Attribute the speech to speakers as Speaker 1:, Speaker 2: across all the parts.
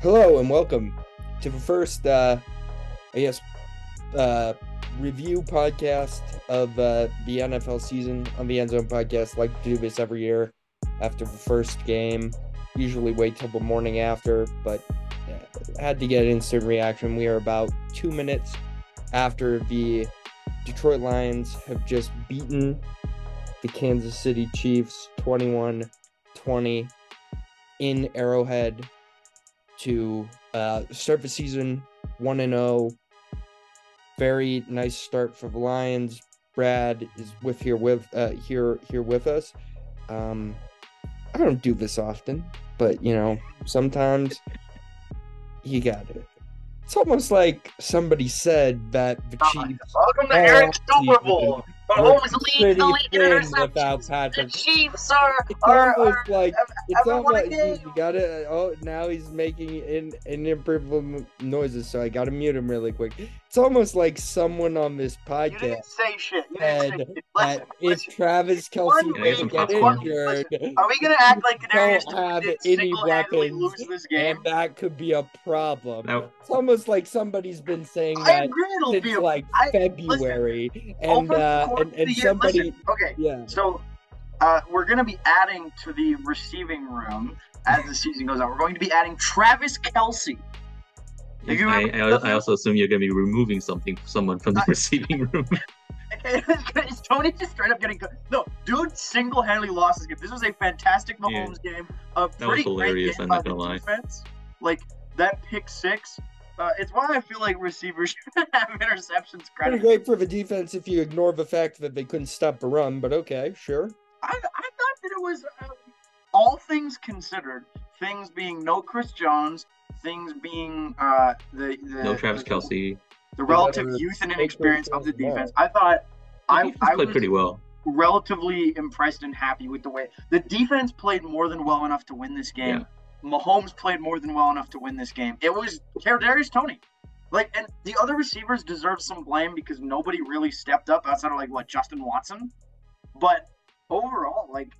Speaker 1: Hello and welcome to the first, uh, I guess, uh, review podcast of uh, the NFL season on the End Zone podcast. Like to do this every year after the first game. Usually wait till the morning after, but uh, had to get an instant reaction. We are about two minutes after the Detroit Lions have just beaten the Kansas City Chiefs 21 20 in Arrowhead to uh, start the season 1 and 0. Very nice start for the Lions. Brad is with here with uh, here here with us. Um, I don't do this often, but you know, sometimes you got it. It's almost like somebody said that the Chiefs.
Speaker 2: Welcome to Eric's Super Bowl.
Speaker 1: Were
Speaker 2: Mahomes leads
Speaker 1: pretty
Speaker 2: the league in
Speaker 1: thin without
Speaker 2: interceptions. The. Chiefs are
Speaker 1: It's
Speaker 2: are,
Speaker 1: almost
Speaker 2: are
Speaker 1: like it's almost
Speaker 2: game.
Speaker 1: you got it. Oh, now he's making in inappropriate noises, so I got to mute him really quick. It's almost like someone on this
Speaker 2: You didn't
Speaker 1: podcast
Speaker 2: say shit. You didn't say
Speaker 1: said
Speaker 2: shit.
Speaker 1: that
Speaker 2: Listen,
Speaker 1: if
Speaker 2: listen.
Speaker 1: Travis Kelce
Speaker 2: One
Speaker 1: doesn't
Speaker 2: thing-
Speaker 1: injured,
Speaker 2: Are we gonna act like Kadarius
Speaker 1: don't have any
Speaker 2: single-handedly lose
Speaker 1: weapons,
Speaker 2: this game?
Speaker 1: and that could be a problem.
Speaker 3: Now,
Speaker 1: It's almost like somebody's been saying that
Speaker 2: agree it'll
Speaker 1: since
Speaker 2: be a
Speaker 1: like
Speaker 2: I-
Speaker 1: February, and uh, and, and
Speaker 2: year-
Speaker 1: somebody,
Speaker 2: listen, okay,
Speaker 1: yeah.
Speaker 2: so uh, we're gonna be adding to the receiving room as the season goes on. We're going to be adding Travis Kelce. If you
Speaker 3: I,
Speaker 2: remember-
Speaker 3: I, I also assume you're going to be removing something, someone from the receiving room.
Speaker 2: Is Toney just straight up getting good? no? Dude single-handedly lost his game. This was a fantastic Mahomes game. A
Speaker 3: was hilarious,
Speaker 2: game
Speaker 3: I'm not
Speaker 2: the
Speaker 3: gonna lie.
Speaker 2: defense. Like that pick six. Uh, it's why I feel like receivers should have interceptions
Speaker 1: Pretty great for the defense if you ignore the fact that they couldn't stop a run, but okay, sure.
Speaker 2: I, I thought that it was uh, all things considered. Things being no Chris Jones. Things being uh, the, the
Speaker 3: no Travis
Speaker 2: the,
Speaker 3: Kelce.
Speaker 2: the relative
Speaker 1: better-
Speaker 2: youth and
Speaker 1: no
Speaker 2: inexperience of the
Speaker 1: Jones,
Speaker 2: defense. I thought I, I
Speaker 3: played
Speaker 2: was
Speaker 3: pretty well.
Speaker 2: relatively impressed and happy with the way the defense played more than well enough to win this game. Mahomes played more than well enough to win this game. It was Darius Toney. Like, and the other receivers deserve some blame because nobody really stepped up outside of like what Justin Watson. But overall, like,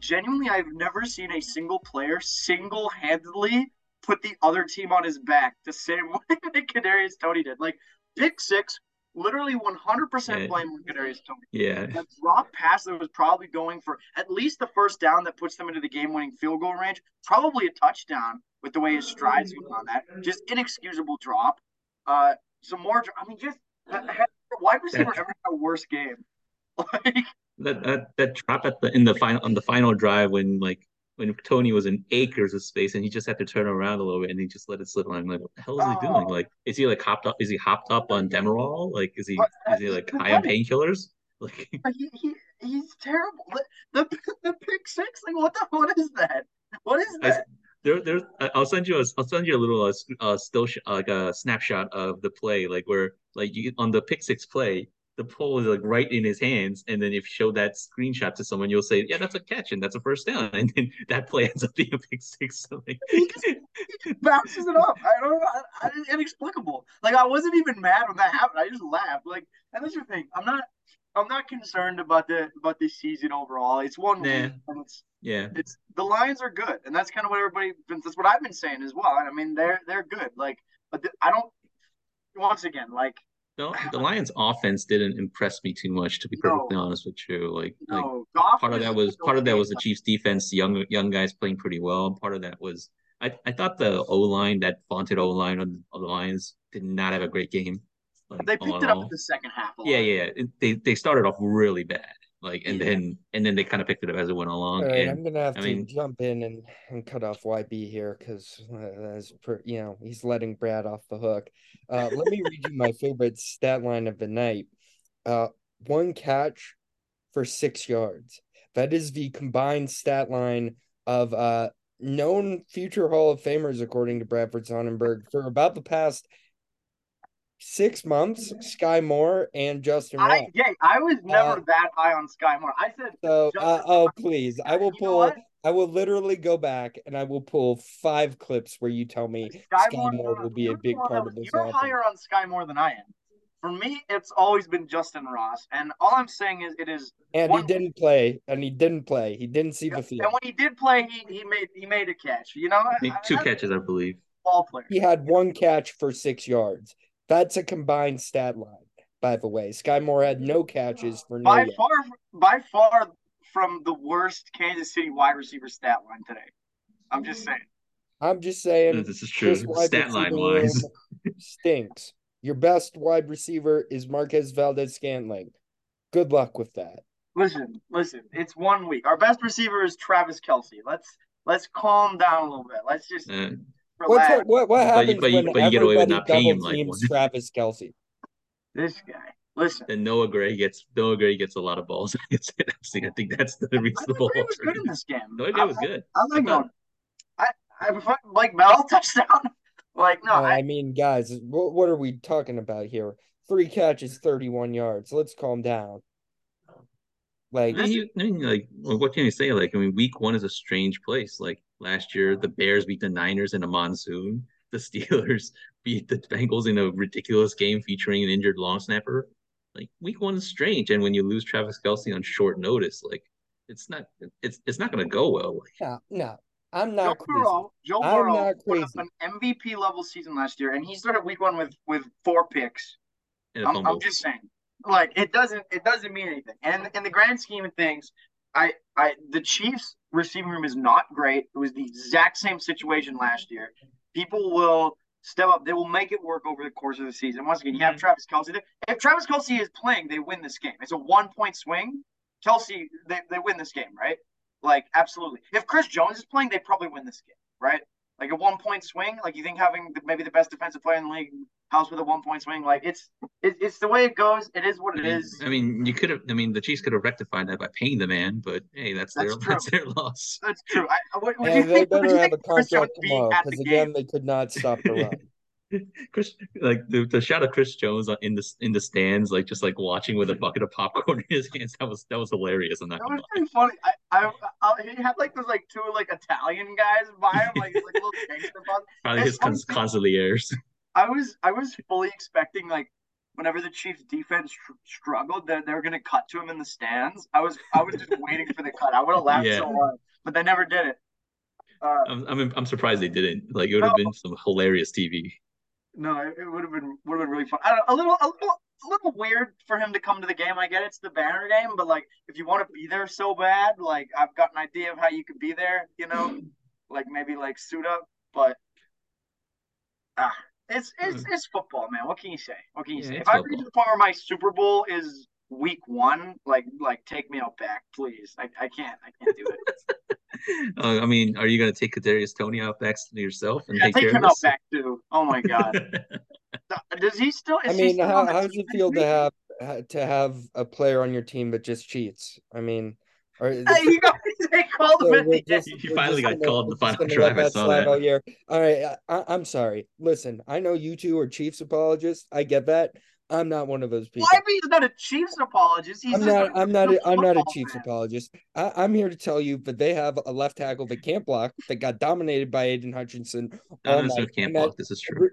Speaker 2: genuinely, I've never seen a single player single-handedly put the other team on his back the same way that Kadarius Toney did. Like, pick six, literally 100%
Speaker 3: Yeah.
Speaker 2: blame on Kadarius Toney
Speaker 3: Yeah.
Speaker 2: that drop pass that was probably going for at least the first down that puts them into the game winning field goal range, probably a touchdown with the way his strides went on that. Just inexcusable drop. Uh, some more. I mean, just wide receiver ever had a worse game. Like,
Speaker 3: That, that that drop at the in the final on the final drive when like when Toney was in acres of space and he just had to turn around a little bit and he just let it slip. I'm like, what the hell is he doing?
Speaker 2: Oh.
Speaker 3: Like, is he like hopped up? Is he hopped up on Demerol? Like, is he is he like high on painkillers? Like,
Speaker 2: he, he he's terrible. The, the the pick six. Like, what the what is that? What is
Speaker 3: I-
Speaker 2: that?
Speaker 3: there, there. I- I'll send you a, I'll send you a little uh, uh still sh like a snapshot of the play, like where like you on the pick six play, the pole is like right in his hands, and then if you show that screenshot to someone, you'll say, yeah, that's a catch and that's a first down, and then that play ends up being a pick six. So like,
Speaker 2: bounces it up. I don't know. I, I, inexplicable. Like I wasn't even mad when that happened. I just laughed. Like, and that's the thing. I'm not. I'm not concerned about the about this season overall. It's one week, and it's
Speaker 3: yeah,
Speaker 2: it's the Lions are good, and that's kind of what everybody. That's what I've been saying as well. I mean, they're they're good. Like, but the, I don't. Once again, like
Speaker 3: no, the Lions' offense didn't impress me too much, to be
Speaker 2: No.
Speaker 3: perfectly honest with you. Like, like
Speaker 2: no, Goff
Speaker 3: part of that was part of that was the Chiefs' defense, young young guys playing pretty well. And part of that was I, I thought the O line, that vaunted O line of, of the Lions, did not have a great game. Like,
Speaker 2: They picked it up in the second half.
Speaker 3: Yeah, yeah. It- they they started off really bad, like, and
Speaker 2: Yeah.
Speaker 3: then and then they kind of picked it up as it went along.
Speaker 1: All right,
Speaker 3: and
Speaker 1: I'm gonna have
Speaker 3: I
Speaker 1: to
Speaker 3: mean-
Speaker 1: jump in and, and cut off YB here because that's per, you know he's letting Brad off the hook. Uh, let me read you my favorite stat line of the night. Uh, one catch for six yards. That is the combined stat line of uh known future Hall of Famers according to Bradford Sonnenberg for about the past six months. Skyy Moore and Justyn Ross.
Speaker 2: I yeah, I was never
Speaker 1: Uh,
Speaker 2: that high on Skyy Moore. I said
Speaker 1: So, uh, oh please, I will pull. I will literally go back and I will pull five clips where you tell me Skyy Moore will be a big part
Speaker 2: that-
Speaker 1: of this
Speaker 2: You're
Speaker 1: offense.
Speaker 2: higher on Skyy Moore than I am. For me, it's always been Justyn Ross, and all I'm saying is it is.
Speaker 1: And he didn't play, and he didn't play. He didn't see the field.
Speaker 2: And when he did play, he, he made he made a catch. You know,
Speaker 3: I two
Speaker 2: I-
Speaker 3: catches, I believe.
Speaker 2: ball player.
Speaker 1: He had one catch for six yards. That's a combined stat line, by the way. Skyy Moore had no catches for no
Speaker 2: by
Speaker 1: yards.
Speaker 2: far, by far from the worst Kansas City wide receiver stat line today. I'm just saying.
Speaker 1: I'm just saying
Speaker 3: This is true.
Speaker 1: wide
Speaker 3: Stat line wise.
Speaker 1: stinks. Your best wide receiver is Marquez Valdes Scantling. Good luck with that.
Speaker 2: Listen, listen. It's one week. Our best receiver is Travis Kelce. Let's let's calm down a little bit. Let's just
Speaker 1: What's
Speaker 2: relax.
Speaker 1: what, what, what
Speaker 3: But you-
Speaker 1: happens
Speaker 3: but you-
Speaker 1: when
Speaker 3: but you get away with
Speaker 1: everybody
Speaker 3: not paying him
Speaker 1: double
Speaker 3: like
Speaker 1: teams
Speaker 3: one.
Speaker 1: Travis Kelce?
Speaker 2: This guy. Listen.
Speaker 3: then Noah Gray gets Noah Gray gets a lot of balls against NFC. I think that's the
Speaker 2: I
Speaker 3: reasonable
Speaker 2: thought he was good in this game.
Speaker 3: Noah Gray was
Speaker 2: I,
Speaker 3: good.
Speaker 2: I like
Speaker 3: I thought-
Speaker 2: him. I, I like Bell touchdown. like no,
Speaker 1: Uh,
Speaker 2: I,
Speaker 1: I mean, guys, what, what are we talking about here? Three catches, 31 yards. Let's calm down. Like,
Speaker 3: I mean, he- I mean, like, what can you say? Like, I mean, week one is a strange place. Like last year, the Bears beat the Niners in a monsoon. The Steelers beat the Bengals in a ridiculous game featuring an injured long snapper. Like, week one is strange, and when you lose Travis Kelce on short notice, like, it's not, it's it's not going to go well. Like,
Speaker 1: no, no, I'm
Speaker 2: Joe
Speaker 1: not crazy.
Speaker 2: Burrow, Joe
Speaker 1: I'm
Speaker 2: Burrow
Speaker 1: not
Speaker 2: put up an MVP level season last year, and he started week one with with four picks.
Speaker 3: in a
Speaker 2: I'm. I'm just saying, like it doesn't it doesn't mean anything. And in the grand scheme of things, I I the Chiefs receiving room is not great. It was the exact same situation last year. People will step up. They will make it work over the course of the season. Once again, you have
Speaker 3: Mhm.
Speaker 2: Travis Kelce there. If Travis Kelce is playing, they win this game. It's a one point swing. Kelce, they, they win this game, right? Like absolutely. If Chris Jones is playing, they probably win this game, right? Like a one point swing. Like you think having the, maybe the best defensive player in the league house with a one point swing, like it's it, it's the way it goes. It is what
Speaker 3: I
Speaker 2: it
Speaker 3: mean,
Speaker 2: is.
Speaker 3: I mean, you could have. I mean, the Chiefs could have rectified that by paying the man, but hey, that's,
Speaker 2: That's
Speaker 3: their
Speaker 2: true.
Speaker 3: that's their loss.
Speaker 2: That's true. I, what, what do you
Speaker 1: And they
Speaker 2: think? What do
Speaker 1: better
Speaker 2: you
Speaker 1: have a
Speaker 2: Chris Jones
Speaker 1: contract tomorrow
Speaker 2: at the
Speaker 1: because,
Speaker 2: game?
Speaker 1: again, they could not stop the run.
Speaker 3: Chris, like the, the shot of Chris Jones in the in the stands, like just like watching with a bucket of popcorn in his hands. That was that was hilarious. I'm not
Speaker 2: That was pretty funny. I, I, I, he had like those like two like Italian guys by him, like like little gangster.
Speaker 3: Probably his cons- consigliers.
Speaker 2: I was I was fully expecting like whenever the Chiefs defense str- struggled, that they were gonna cut to him in the stands. I was I was just waiting for the cut. I would have laughed
Speaker 3: Yeah.
Speaker 2: so hard, but they never did it. Uh,
Speaker 3: I'm, I'm I'm surprised they didn't. Like it would have been some hilarious TV.
Speaker 2: No, it, it would have been would have been really fun. I don't, a little a little a little weird for him to come to the game. I get it's the banner game, but like if you want to be there so bad, like I've got an idea of how you could be there. You know, like maybe like suit up, but ah, it's it's it's football, man. What can you say? What can you
Speaker 3: Yeah,
Speaker 2: say? If I reach the point where my Super Bowl is week one, like like take me out back, please. I, I can't I can't do it.
Speaker 3: Uh, I mean, are you gonna take Kadarius Tony out back to yourself and
Speaker 2: yeah,
Speaker 3: take
Speaker 2: take
Speaker 3: care
Speaker 2: him
Speaker 3: of
Speaker 2: out back too. Oh my god, does he still?
Speaker 1: I
Speaker 2: Is he
Speaker 1: mean,
Speaker 2: still
Speaker 1: how, how does it feel to have to have a player on your team that just cheats? I mean, or
Speaker 2: Hey, you guys, they called him
Speaker 1: So
Speaker 2: at
Speaker 1: we're
Speaker 2: the
Speaker 1: just-
Speaker 3: He finally got
Speaker 1: gonna-
Speaker 3: called in the final drive. I saw that.
Speaker 1: All, year. all right, I, I'm sorry. Listen, I know you two are Chiefs apologists. I get that. I'm not one of those people.
Speaker 2: Why he's not a Chiefs apologist? He's
Speaker 1: I'm not.
Speaker 2: a-
Speaker 1: I'm not.
Speaker 2: a
Speaker 1: A, I'm not a Chiefs
Speaker 2: fan.
Speaker 1: apologist. I, I'm here to tell you that they have a left tackle that can't block, that got dominated by Aidan Hutchinson all
Speaker 3: Donovan
Speaker 1: night,
Speaker 3: Smith can't
Speaker 1: and that
Speaker 3: block. This is true.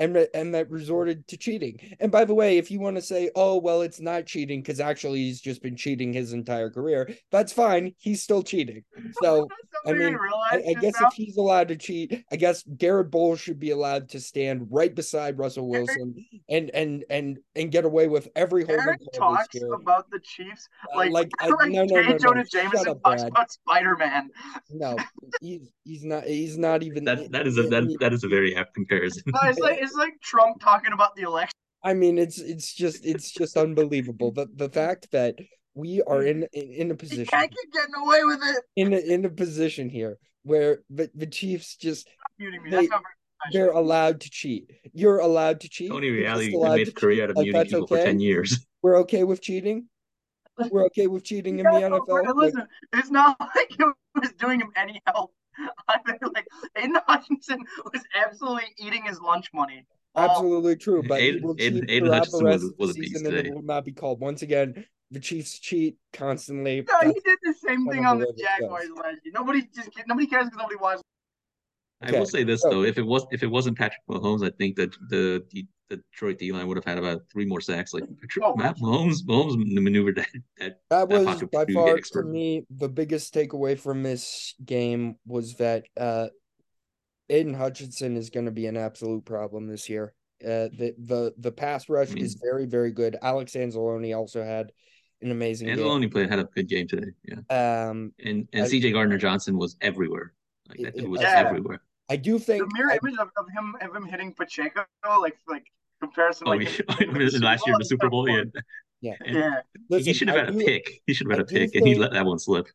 Speaker 1: And that- and that resorted to cheating. And by the way, if you want to say, "Oh, well, it's not cheating because actually he's just been cheating his entire career," that's fine. He's still cheating. So I mean, I, I guess
Speaker 2: now.
Speaker 1: if he's allowed to cheat, I guess Garrett Bolles should be allowed to stand right beside Russell Wilson and and and and get away with every holding
Speaker 2: Eric
Speaker 1: call
Speaker 2: talks
Speaker 1: year.
Speaker 2: about the Chiefs
Speaker 1: Uh,
Speaker 2: like
Speaker 1: like, I-
Speaker 2: like
Speaker 1: no, no,
Speaker 2: J.
Speaker 1: no, no.
Speaker 2: Jonah Jameson
Speaker 1: up,
Speaker 2: talks
Speaker 1: Brad.
Speaker 2: about Spider Man.
Speaker 1: No, he's he's not. He's not even.
Speaker 3: That that is a that, that is a very apt comparison.
Speaker 2: No, it's like it's like Trump talking about the election.
Speaker 1: I mean, it's it's just it's just unbelievable. The the fact that we are in in, in a
Speaker 2: He
Speaker 1: position
Speaker 2: can't keep getting away with it.
Speaker 1: in a, in a position here where the, the Chiefs just They-
Speaker 2: That's not very
Speaker 1: they're allowed to cheat. You're allowed to cheat.
Speaker 3: Tony
Speaker 1: You're
Speaker 3: Reality
Speaker 1: allowed
Speaker 3: made
Speaker 1: to
Speaker 3: a career
Speaker 1: cheat.
Speaker 3: out of
Speaker 1: Like,
Speaker 3: muting
Speaker 1: that's
Speaker 3: people for ten years.
Speaker 1: We're okay with cheating. We're okay with cheating in the
Speaker 2: Yeah, no,
Speaker 1: NFL. Like,
Speaker 2: Listen, it's not like it was doing him any help. I mean, like Aidan Hutchinson was absolutely eating his lunch money. all-
Speaker 1: absolutely true. But he
Speaker 3: Aiden- Aiden-
Speaker 1: Aidan
Speaker 3: Hutchinson was- was a beast
Speaker 1: season, and it
Speaker 3: today.
Speaker 1: will not be called. Once again, the Chiefs cheat constantly.
Speaker 2: No, he did the same thing on
Speaker 1: the
Speaker 2: the
Speaker 1: way this
Speaker 2: Jaguars last year. Nobody just nobody cares because nobody watches.
Speaker 3: I will say this
Speaker 1: so-
Speaker 3: though: if it was if it wasn't Patrick Mahomes, I think that the the, the Detroit D line would have had about three more sacks. Like
Speaker 2: Oh,
Speaker 3: Matt Mahomes, Mahomes maneuvered that. that
Speaker 1: That
Speaker 3: that
Speaker 1: was
Speaker 3: pocket
Speaker 1: by far to
Speaker 3: expertly.
Speaker 1: me the biggest takeaway from this game was that uh Aidan Hutchinson is going to be an absolute problem this year. Uh, the the the pass rush is
Speaker 3: Mm.
Speaker 1: very very good. Alex Anzalone also had an amazing
Speaker 3: And
Speaker 1: game.
Speaker 3: played had a good game today. Yeah.
Speaker 1: Um,
Speaker 3: And and
Speaker 1: I-
Speaker 3: CJ Gardner Johnson was everywhere. Like that
Speaker 1: It-
Speaker 3: dude
Speaker 1: it-
Speaker 3: was
Speaker 2: Yeah.
Speaker 3: everywhere.
Speaker 1: I do
Speaker 2: The
Speaker 1: think
Speaker 2: mirror
Speaker 1: I-
Speaker 2: image of, of him of him hitting Pacheco, like like comparison,
Speaker 3: Oh,
Speaker 2: like
Speaker 3: yeah.
Speaker 2: in the
Speaker 3: last year in the Super Bowl, yeah.
Speaker 1: Yeah.
Speaker 2: Yeah,
Speaker 1: listen,
Speaker 3: he should have
Speaker 1: I
Speaker 3: had a pick. He should have had a
Speaker 1: do
Speaker 3: pick, and he let that one slip.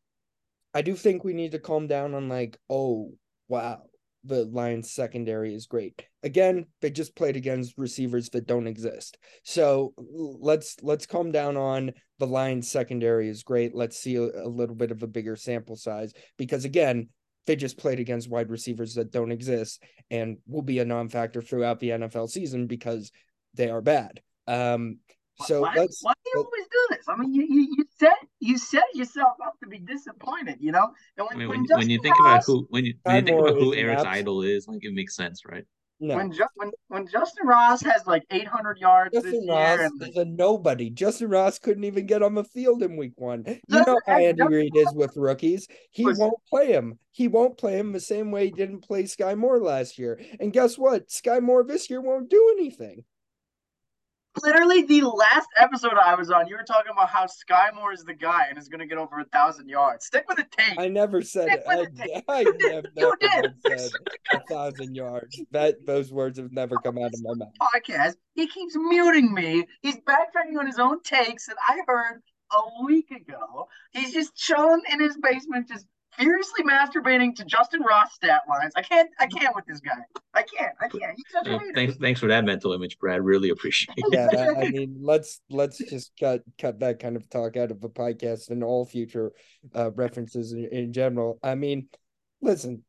Speaker 1: I do think we need to calm down on like, oh wow, the Lions secondary is great. Again, they just played against receivers that don't exist. So let's let's calm down on the Lions secondary is great. Let's see a, a little bit of a bigger sample size because again, they just played against wide receivers that don't exist and will be a non-factor throughout the NFL season because they are bad. Um so
Speaker 2: why,
Speaker 1: let's
Speaker 2: why do you
Speaker 1: let-
Speaker 2: always do this? I mean, you, you, you set you set yourself up to be disappointed, you know. And
Speaker 3: I
Speaker 2: when
Speaker 3: mean,
Speaker 2: when,
Speaker 3: when, when you
Speaker 2: Justin
Speaker 3: think about who when you when you think about
Speaker 1: Moore
Speaker 3: who
Speaker 1: is an
Speaker 3: Eric's idol is, like it makes sense, right?
Speaker 1: No.
Speaker 2: when, Ju- when when Justyn Ross has like 800 yards this
Speaker 1: Justin
Speaker 2: year,
Speaker 1: Ross
Speaker 2: and
Speaker 1: is a nobody. Justyn Ross couldn't even get on the field in week one. You know how Andy Reid is with rookies. He
Speaker 2: Listen.
Speaker 1: won't play him. He won't play him the same way he didn't play Skyy Moore last year. And guess what? Skyy Moore this year won't do anything.
Speaker 2: Literally the last episode I was on, you were talking about how Skyy Moore is the guy and is going to get over a thousand yards. Stick with the tape.
Speaker 1: I never said
Speaker 2: Stick
Speaker 1: it. I. I
Speaker 2: You did. You
Speaker 1: never
Speaker 2: did.
Speaker 1: said a thousand yards. That those words have never come out of my mouth.
Speaker 2: podcast. He keeps muting me. He's backtracking on his own takes that I heard a week ago. He's just chilling in his basement, just furiously masturbating to Justyn Ross stat lines. I can't. I can't with this guy. I can't. I can't. He's such a hater.
Speaker 3: thanks, thanks for that mental image, Brad. Really appreciate it.
Speaker 1: yeah, I I mean, let's let's just cut cut that kind of talk out of the podcast and all future uh, references in, in general. I mean, listen,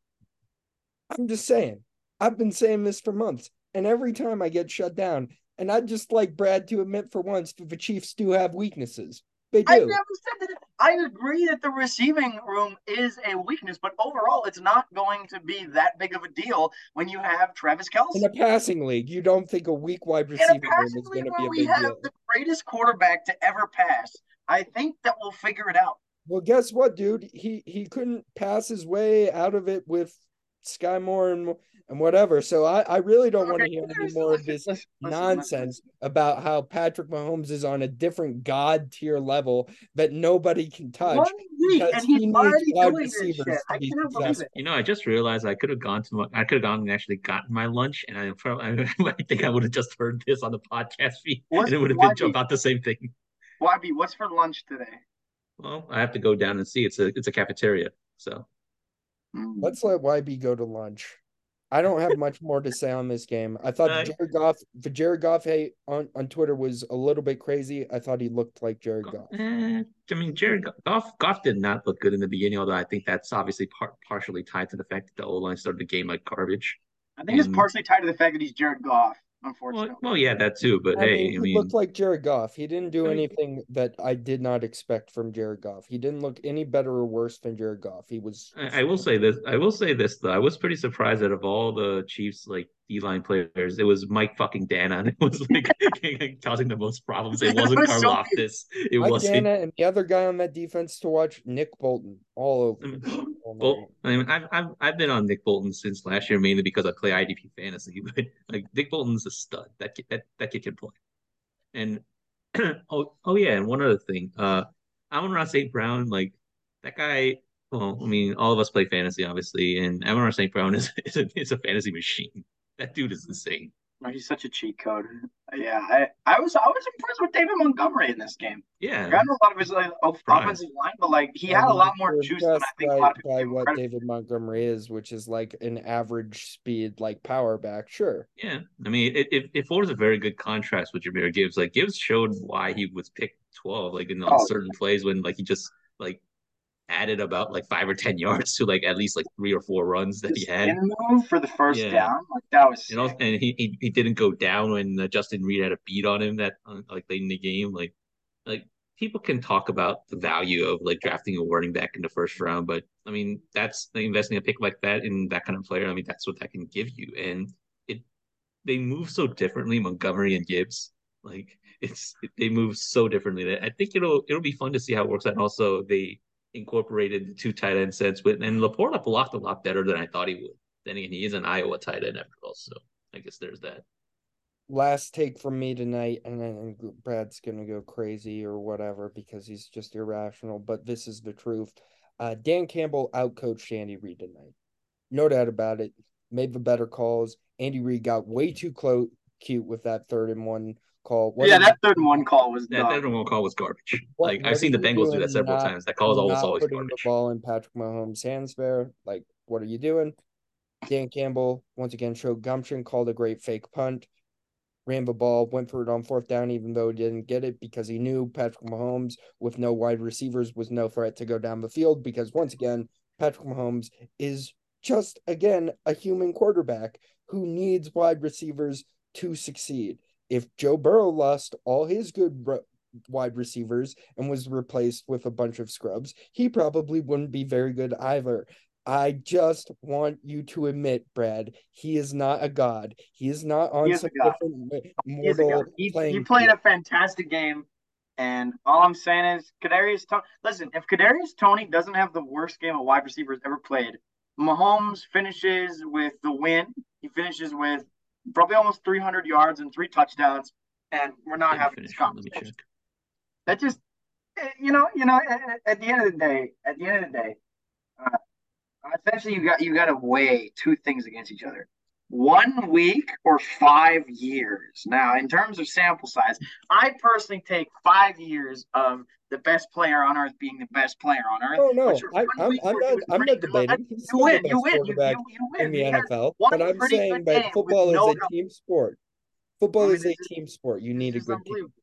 Speaker 1: I'm just saying, I've been saying this for months, and every time I get shut down, and I'd just like Brad to admit for once that the Chiefs do have weaknesses. They
Speaker 2: I
Speaker 1: do.
Speaker 2: never said that. I agree that the receiving room is a weakness, but overall, it's not going to be that big of a deal when you have Travis Kelce.
Speaker 1: In a passing league, you don't think a weak wide receiver room is going to be a
Speaker 2: we
Speaker 1: big
Speaker 2: have
Speaker 1: deal.
Speaker 2: the greatest quarterback to ever pass, I think that we'll figure it out.
Speaker 1: Well, guess what, dude? He he couldn't pass his way out of it with Skyy Moore and and whatever. So I I really don't want to hear any more of this
Speaker 2: listen, listen,
Speaker 1: nonsense about how Patrick Mahomes is on a different god tier level that nobody can touch.
Speaker 2: One week,
Speaker 1: because
Speaker 2: and
Speaker 1: he
Speaker 2: he's
Speaker 1: needs
Speaker 2: already
Speaker 1: wide
Speaker 2: doing this
Speaker 1: receivers
Speaker 2: shit. I cannot believe it.
Speaker 3: You know, I just realized I could have gone to my, I could have gone and actually gotten my lunch, and I probably I think I would have just heard this on the podcast feed,
Speaker 2: What's-
Speaker 3: and it would have been
Speaker 2: do you-
Speaker 3: about the same thing.
Speaker 2: YB, what's for lunch today?
Speaker 3: Well, I have to go down and see. It's a it's a cafeteria, so
Speaker 1: Let's let YB go to lunch. I don't have much more to say on this game. I thought
Speaker 3: Uh,
Speaker 1: Jared Goff, the Jared Goff hate on, on Twitter was a little bit crazy. I thought he looked like Jared Goff.
Speaker 3: Eh, I mean, Jared Goff Goff did not look good in the beginning, although I think that's obviously part partially tied to the fact that the O line started the game like garbage.
Speaker 2: I think it's partially tied to the fact that he's Jared Goff,
Speaker 3: Well,
Speaker 2: unfortunately.
Speaker 3: well, yeah, that too. But
Speaker 1: I
Speaker 3: hey,
Speaker 1: mean,
Speaker 3: I
Speaker 1: he
Speaker 3: mean,
Speaker 1: looked like Jared Goff. He didn't do
Speaker 3: I mean-
Speaker 1: anything that I did not expect from Jared Goff. He didn't look any better or worse than Jared Goff. He was.
Speaker 3: I, I will say this. I will say this though. I was pretty surprised that of all the Chiefs like D line players, it was Mike fucking Danna. It was like causing the most problems. It wasn't
Speaker 2: was so
Speaker 3: It
Speaker 1: Mike
Speaker 3: wasn't.
Speaker 1: Danna and the other guy on that defense to watch, Nick Bolton, all over.
Speaker 3: I mean. Well, I mean, I've, I've I've been on Nick Bolton since last year, mainly because I play IDP fantasy. But like Nick Bolton's a stud. That kid, that that kid can play. And oh oh yeah, and one other thing, uh, Amon-Ra St. Brown, like that guy. Well, I mean, all of us play fantasy, obviously, and Amon-Ra St. Brown is is a, is a fantasy machine. That dude is insane.
Speaker 2: No, he's such a cheat code. Yeah, I, I was I was impressed with David Montgomery in this game. I
Speaker 3: Yeah,
Speaker 2: got a lot of his like, offensive line, but like he
Speaker 1: I
Speaker 2: had a lot more
Speaker 1: we're
Speaker 2: juice than I
Speaker 1: impressed
Speaker 2: think a
Speaker 1: by,
Speaker 2: lot of people
Speaker 1: by what
Speaker 2: credit.
Speaker 1: David Montgomery is, which is like an average speed, like power back. Sure.
Speaker 3: yeah. I mean, it it, it forms a very good contrast with Jahmyr Gibbs. Like Gibbs showed why he was picked twelve, like in
Speaker 2: Oh.
Speaker 3: certain plays when like he just like added about like five or ten yards to like at least like three or four runs that he had.
Speaker 2: move for the first
Speaker 3: Yeah.
Speaker 2: down, like that was
Speaker 3: You
Speaker 2: know,
Speaker 3: and he, he he didn't go down when uh, Justin Reid had a beat on him that uh, like late in the game. Like like people can talk about the value of like drafting a running back in the first round, but I mean that's like, investing a pick like that in that kind of player. I mean that's what that can give you, and it they move so differently. Montgomery and Gibbs, like it's they move so differently that I think it'll it'll be fun to see how it works out. And also they incorporated the two tight end sets with and Laporta blocked a lot better than I thought he would. then again, he is an Iowa tight end after all, so I guess there's that.
Speaker 1: Last take from me tonight, and then Brad's gonna go crazy or whatever because he's just irrational. But this is the truth. Uh, Dan Campbell outcoached Andy Reid tonight, no doubt about it. Made the better calls. Andy Reid got way too close, cute with that third and one call.
Speaker 2: What yeah, that third and one call was
Speaker 3: that third and one call was garbage. What, like I've seen the Bengals do that several not, times. That call is almost always putting garbage.
Speaker 1: the ball in Patrick Mahomes' hands there. Like, what are you doing? Dan Campbell once again showed gumption, called a great fake punt, ran the ball, went for it on fourth down, even though he didn't get it because he knew Patrick Mahomes with no wide receivers was no threat to go down the field. Because once again, Patrick Mahomes is just again a human quarterback who needs wide receivers to succeed. If Joe Burrow lost all his good wide receivers and was replaced with a bunch of scrubs, he probably wouldn't be very good either. I just want you to admit, Brad, he is not a god. He is not on
Speaker 2: some different mortal he, he played a fantastic game, and all I'm saying is Kadarius Toney. Listen, if Kadarius Toney doesn't have the worst game a wide receivers ever played, Mahomes finishes with the win. He finishes with probably almost 300 yards and three touchdowns, and we're not having this conversation. That just, eh, you know, you know, at, at, the end of the day, at the end of the day, uh, essentially you got you got to weigh two things against each other one week or five years. Now, in terms of sample size, I personally take five years of the best player on earth being the best player on earth.
Speaker 1: Oh no, I, am not. I'm not debating. He's you win. You win. You, you, you, win. in the NFL. But I'm saying that football is no a team sport. Football I mean, is a team sport. You need a good team.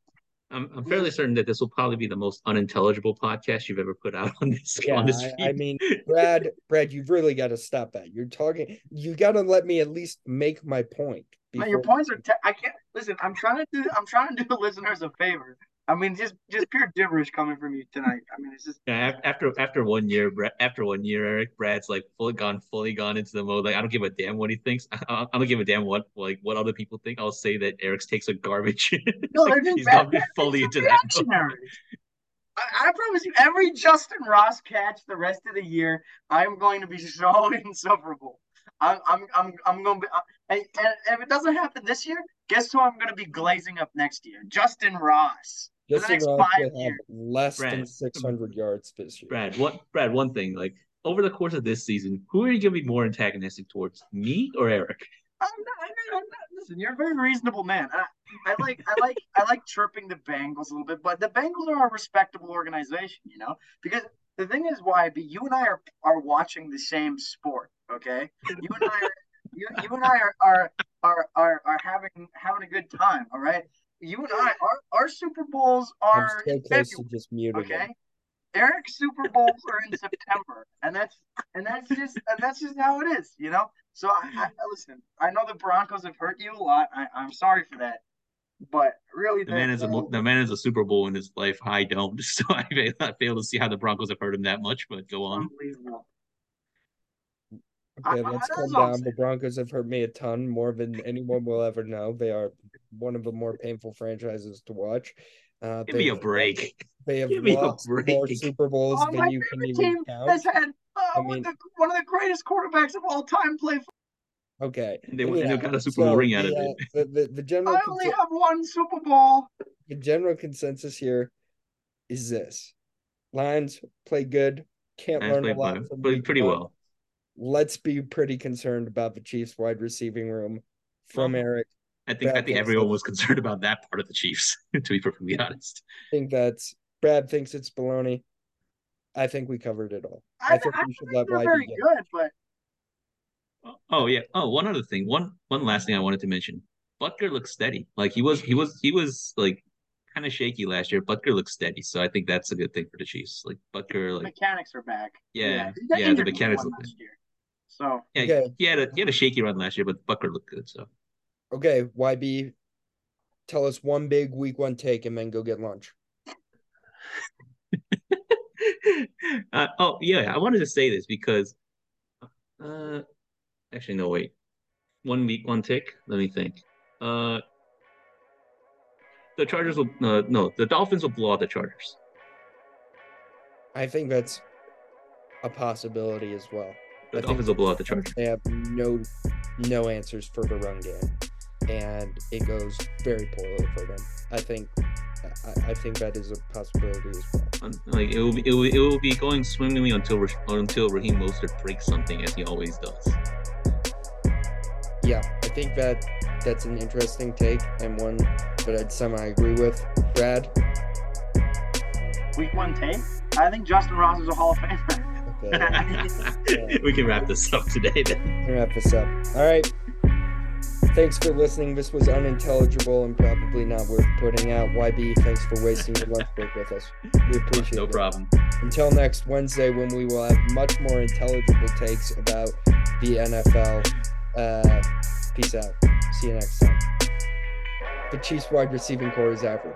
Speaker 3: I'm, I'm fairly certain that this will probably be the most unintelligible podcast you've ever put out on this.
Speaker 1: Yeah,
Speaker 3: on this
Speaker 1: I, I, mean, Brad, Brad, you've really got to stop that. You're talking. You got to let me at least make my point.
Speaker 2: Before... your points are. Te- I can't listen. I'm trying to do. I'm trying to do the listeners a favor. I mean, just just pure gibberish coming from you tonight. I mean, it's just
Speaker 3: yeah. After after one year, after one year, Eric Brad's like fully gone, fully gone into the mode. Like I don't give a damn what he thinks. I, I don't give a damn what like what other people think. I'll say that Eric's takes are garbage. No, like, he's not fully into that.
Speaker 2: I, I, promise you, every Justyn Ross catch the rest of the year, I'm going to be so insufferable. I'm I'm I'm I'm going to be. And, and if it doesn't happen this year, guess who I'm going to be glazing up next year? Justyn Ross. Justyn Ross
Speaker 1: will have less Brad, than 600 yards this year.
Speaker 3: Brad, what? Brad, one thing, like over the course of this season, who are you going to be more antagonistic towards, me or Eric?
Speaker 2: I'm not, I'm not, listen, you're a very reasonable man. I, I like, I like, I like chirping the Bengals a little bit, but the Bengals are a respectable organization, you know, because the thing is, YB, you and I are are watching the same sport, okay? You and I are, you, you and I are, are are are are having having a good time, all right? You and I, our, our Super Bowls are I'm close to just muted. Okay, Eric's Super Bowls are in September, and that's and that's just and that's just how it is, you know. So I, I mm-hmm. listen. I know the Broncos have hurt you a lot. I, I'm sorry for that, but really,
Speaker 3: the man is a the man is a Super Bowl in his life. I don't, so I, I fail to see how the Broncos have hurt him that much. But go on. Unbelievable.
Speaker 1: Okay, let's calm down. The Broncos have hurt me a ton more than anyone will ever know. They are one of the more painful franchises to watch.
Speaker 3: Uh, Give me a break.
Speaker 1: They have Give lost more Super Bowls oh, than you can even count. Has
Speaker 2: had uh, I mean, one, of the, one of the greatest quarterbacks of all time play for.
Speaker 1: Okay.
Speaker 3: They, yeah. got a Super so, Bowl ring out of it.
Speaker 1: The, the, the general
Speaker 2: I only have one Super Bowl.
Speaker 1: The general consensus here is this: Lions play good. Can't Lions learn a lot. From
Speaker 3: pretty well
Speaker 1: let's be pretty concerned about the Chiefs wide receiving room from Eric.
Speaker 3: I think Brad I think everyone was concerned about that part of the Chiefs, to be perfectly honest.
Speaker 1: I think that's Brad thinks it's baloney. I think we covered it all. I, I think I we should let
Speaker 2: Whitey very go. good, but
Speaker 3: oh, oh yeah. Oh, one other thing. One one last thing I wanted to mention. Butker looks steady. Like he was he was he was like kind of shaky last year. Butker looks steady, so I think that's a good thing for the Chiefs. Like Butker, like
Speaker 2: mechanics are back.
Speaker 3: Yeah, yeah, yeah the mechanics look good. Year.
Speaker 2: So
Speaker 3: yeah, okay. he had a he had a shaky run last year, but Butker looked good. So
Speaker 1: okay, YB, tell us one big week one take, and then go get lunch.
Speaker 3: uh, oh yeah, I wanted to say this because, uh, actually no wait, one week one take. Let me think. Uh, the Chargers will uh, no, the Dolphins will blow out the Chargers.
Speaker 1: I think that's a possibility as well.
Speaker 3: The
Speaker 1: I think
Speaker 3: Dolphins will blow out the Chargers.
Speaker 1: they have no no answers for the run game, and it goes very poorly for them. I think I, I think that is a possibility as well.
Speaker 3: Um, like it will be, it will, it will be going swimmingly until Rash- until Raheem Mostert breaks something as he always does.
Speaker 1: Yeah, I think that that's an interesting take and one that I'd semi agree with. Brad,
Speaker 2: Week one take. I think Justyn Ross is a Hall of Famer.
Speaker 1: okay,
Speaker 3: we can wrap this up today. Then.
Speaker 1: wrap this up. All right. Thanks for listening. This was unintelligible and probably not worth putting out. YB, thanks for wasting your lunch break with us. We appreciate
Speaker 3: No
Speaker 1: it.
Speaker 3: No problem.
Speaker 1: Until next Wednesday, when we will have much more intelligible takes about the NFL. Uh, peace out. See you next time. The Chiefs wide receiving core is average.